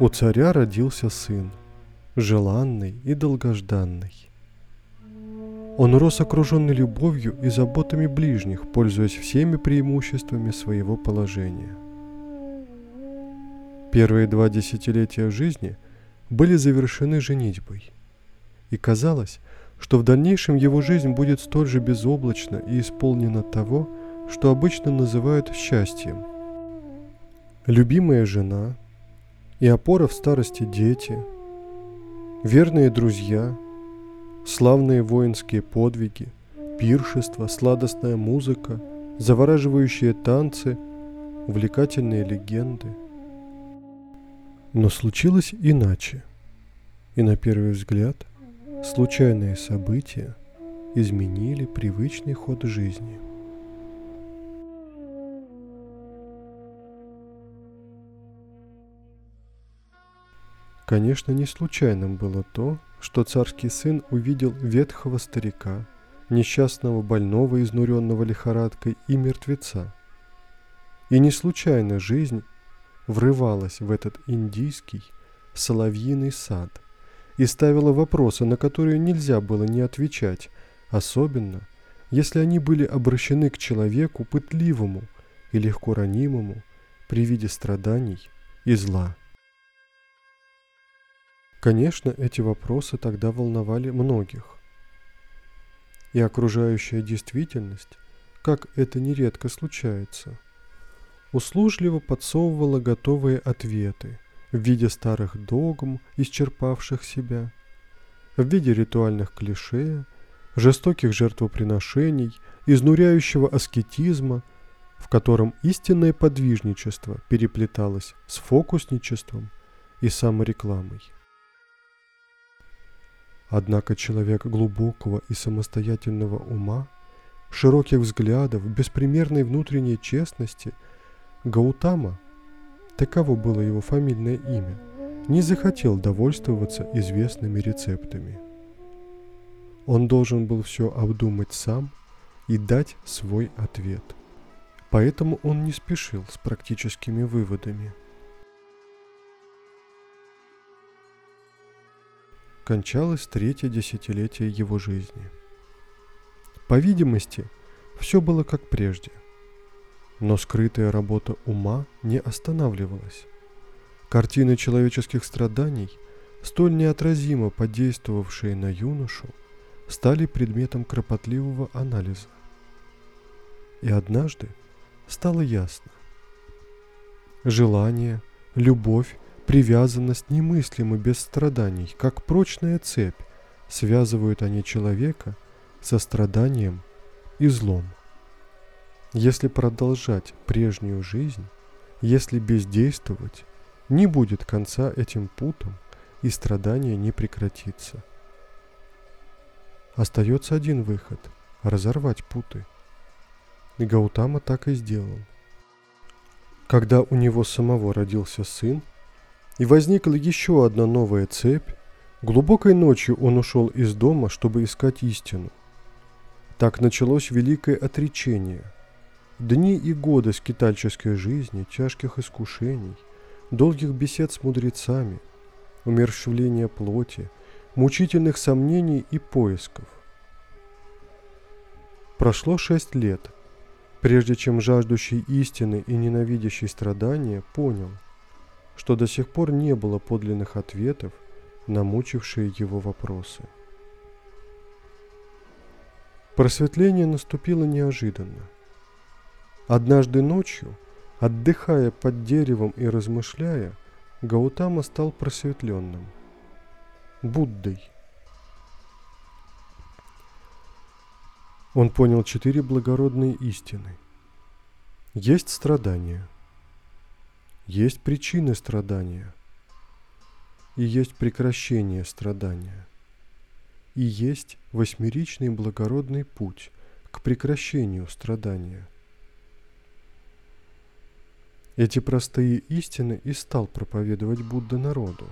У царя родился сын, желанный и долгожданный. Он рос окруженный любовью и заботами ближних, пользуясь всеми преимуществами своего положения. Первые два десятилетия жизни были завершены женитьбой, и казалось, что в дальнейшем его жизнь будет столь же безоблачна и исполнена того, что обычно называют счастьем. Любимая жена, и опора в старости дети, верные друзья, славные воинские подвиги, пиршества, сладостная музыка, завораживающие танцы, увлекательные легенды. Но случилось иначе. И на первый взгляд случайные события изменили привычный ход жизни – Конечно, не случайным было то, что царский сын увидел ветхого старика, несчастного больного, изнуренного лихорадкой и мертвеца. И не случайно жизнь врывалась в этот индийский соловьиный сад и ставила вопросы, на которые нельзя было не отвечать, особенно если они были обращены к человеку пытливому и легко ранимому при виде страданий и зла. Конечно, эти вопросы тогда волновали многих. И окружающая действительность, как это нередко случается, услужливо подсовывала готовые ответы в виде старых догм, исчерпавших себя, в виде ритуальных клише, жестоких жертвоприношений, изнуряющего аскетизма, в котором истинное подвижничество переплеталось с фокусничеством и саморекламой. Однако человек глубокого и самостоятельного ума, широких взглядов, беспримерной внутренней честности, Гаутама, таково было его фамильное имя, не захотел довольствоваться известными рецептами. Он должен был все обдумать сам и дать свой ответ. Поэтому он не спешил с практическими выводами – кончалось третье десятилетие его жизни. По видимости, все было как прежде. Но скрытая работа ума не останавливалась. Картины человеческих страданий, столь неотразимо подействовавшие на юношу, стали предметом кропотливого анализа. И однажды стало ясно. Желание, любовь Привязанность немыслима без страданий, как прочная цепь, связывают они человека со страданием и злом. Если продолжать прежнюю жизнь, если бездействовать, не будет конца этим путам, и страдание не прекратится. Остается один выход – разорвать путы. И Гаутама так и сделал. Когда у него самого родился сын, и возникла еще одна новая цепь. Глубокой ночью он ушел из дома, чтобы искать истину. Так началось великое отречение. Дни и годы скитальческой жизни, тяжких искушений, долгих бесед с мудрецами, умерщвления плоти, мучительных сомнений и поисков. Прошло шесть лет, прежде чем жаждущий истины и ненавидящий страдания понял – что до сих пор не было подлинных ответов на мучившие его вопросы. Просветление наступило неожиданно. Однажды ночью, отдыхая под деревом и размышляя, Гаутама стал просветленным. Буддой. Он понял четыре благородные истины. Есть страдания – есть причины страдания, и есть прекращение страдания, и есть восьмеричный благородный путь к прекращению страдания. Эти простые истины и стал проповедовать Будда народу.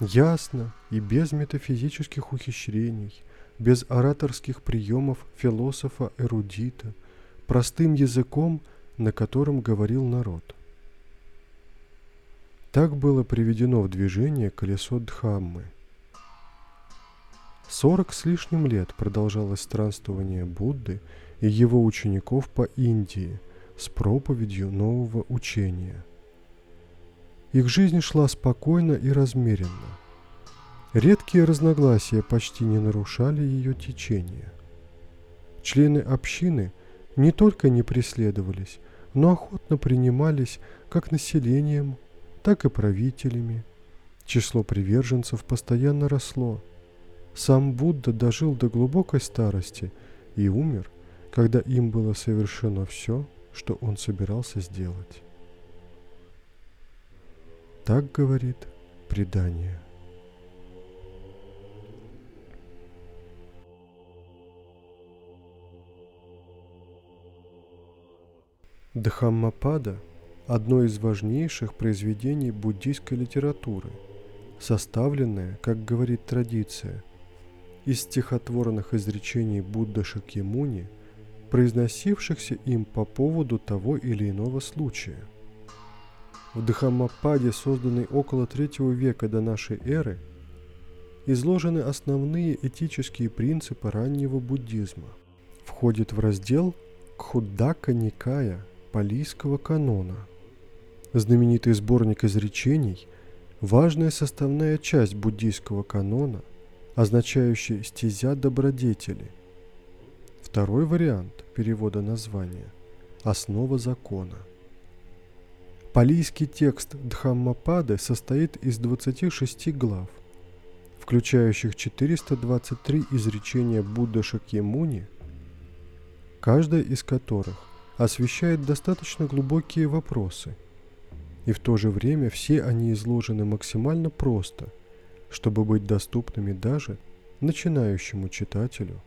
Ясно и без метафизических ухищрений, без ораторских приемов философа-эрудита, простым языком, на котором говорил народ – Так было приведено в движение колесо Дхаммы. Сорок с лишним лет продолжалось странствование Будды и его учеников по Индии с проповедью нового учения. Их жизнь шла спокойно и размеренно. Редкие разногласия почти не нарушали ее течение. Члены общины не только не преследовались, но охотно принимались как населением, так и правителями. Число приверженцев постоянно росло. Сам Будда дожил до глубокой старости и умер, когда им было совершено все, что он собирался сделать. Так говорит предание. Дхаммапада – одно из важнейших произведений буддийской литературы, составленное, как говорит традиция, из стихотворных изречений Будда Шакьямуни, произносившихся им по поводу того или иного случая. В Дхаммападе, созданной около третьего века до нашей эры, изложены основные этические принципы раннего буддизма. Входит в раздел Кхуддака Никая Палийского канона – знаменитый сборник изречений – важная составная часть буддийского канона, означающий «стезя добродетели». Второй вариант перевода названия – «основа закона». Палийский текст Дхаммапады состоит из 26 глав, включающих 423 изречения Будды Шакьямуни, каждая из которых освещает достаточно глубокие вопросы – и в то же время все они изложены максимально просто, чтобы быть доступными даже начинающему читателю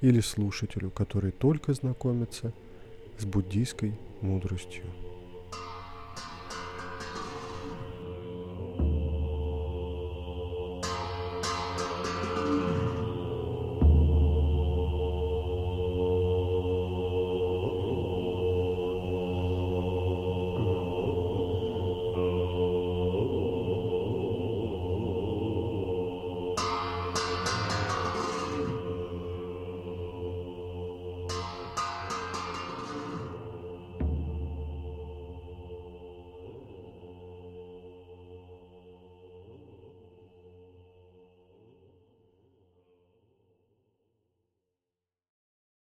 или слушателю, который только знакомится с буддийской мудростью.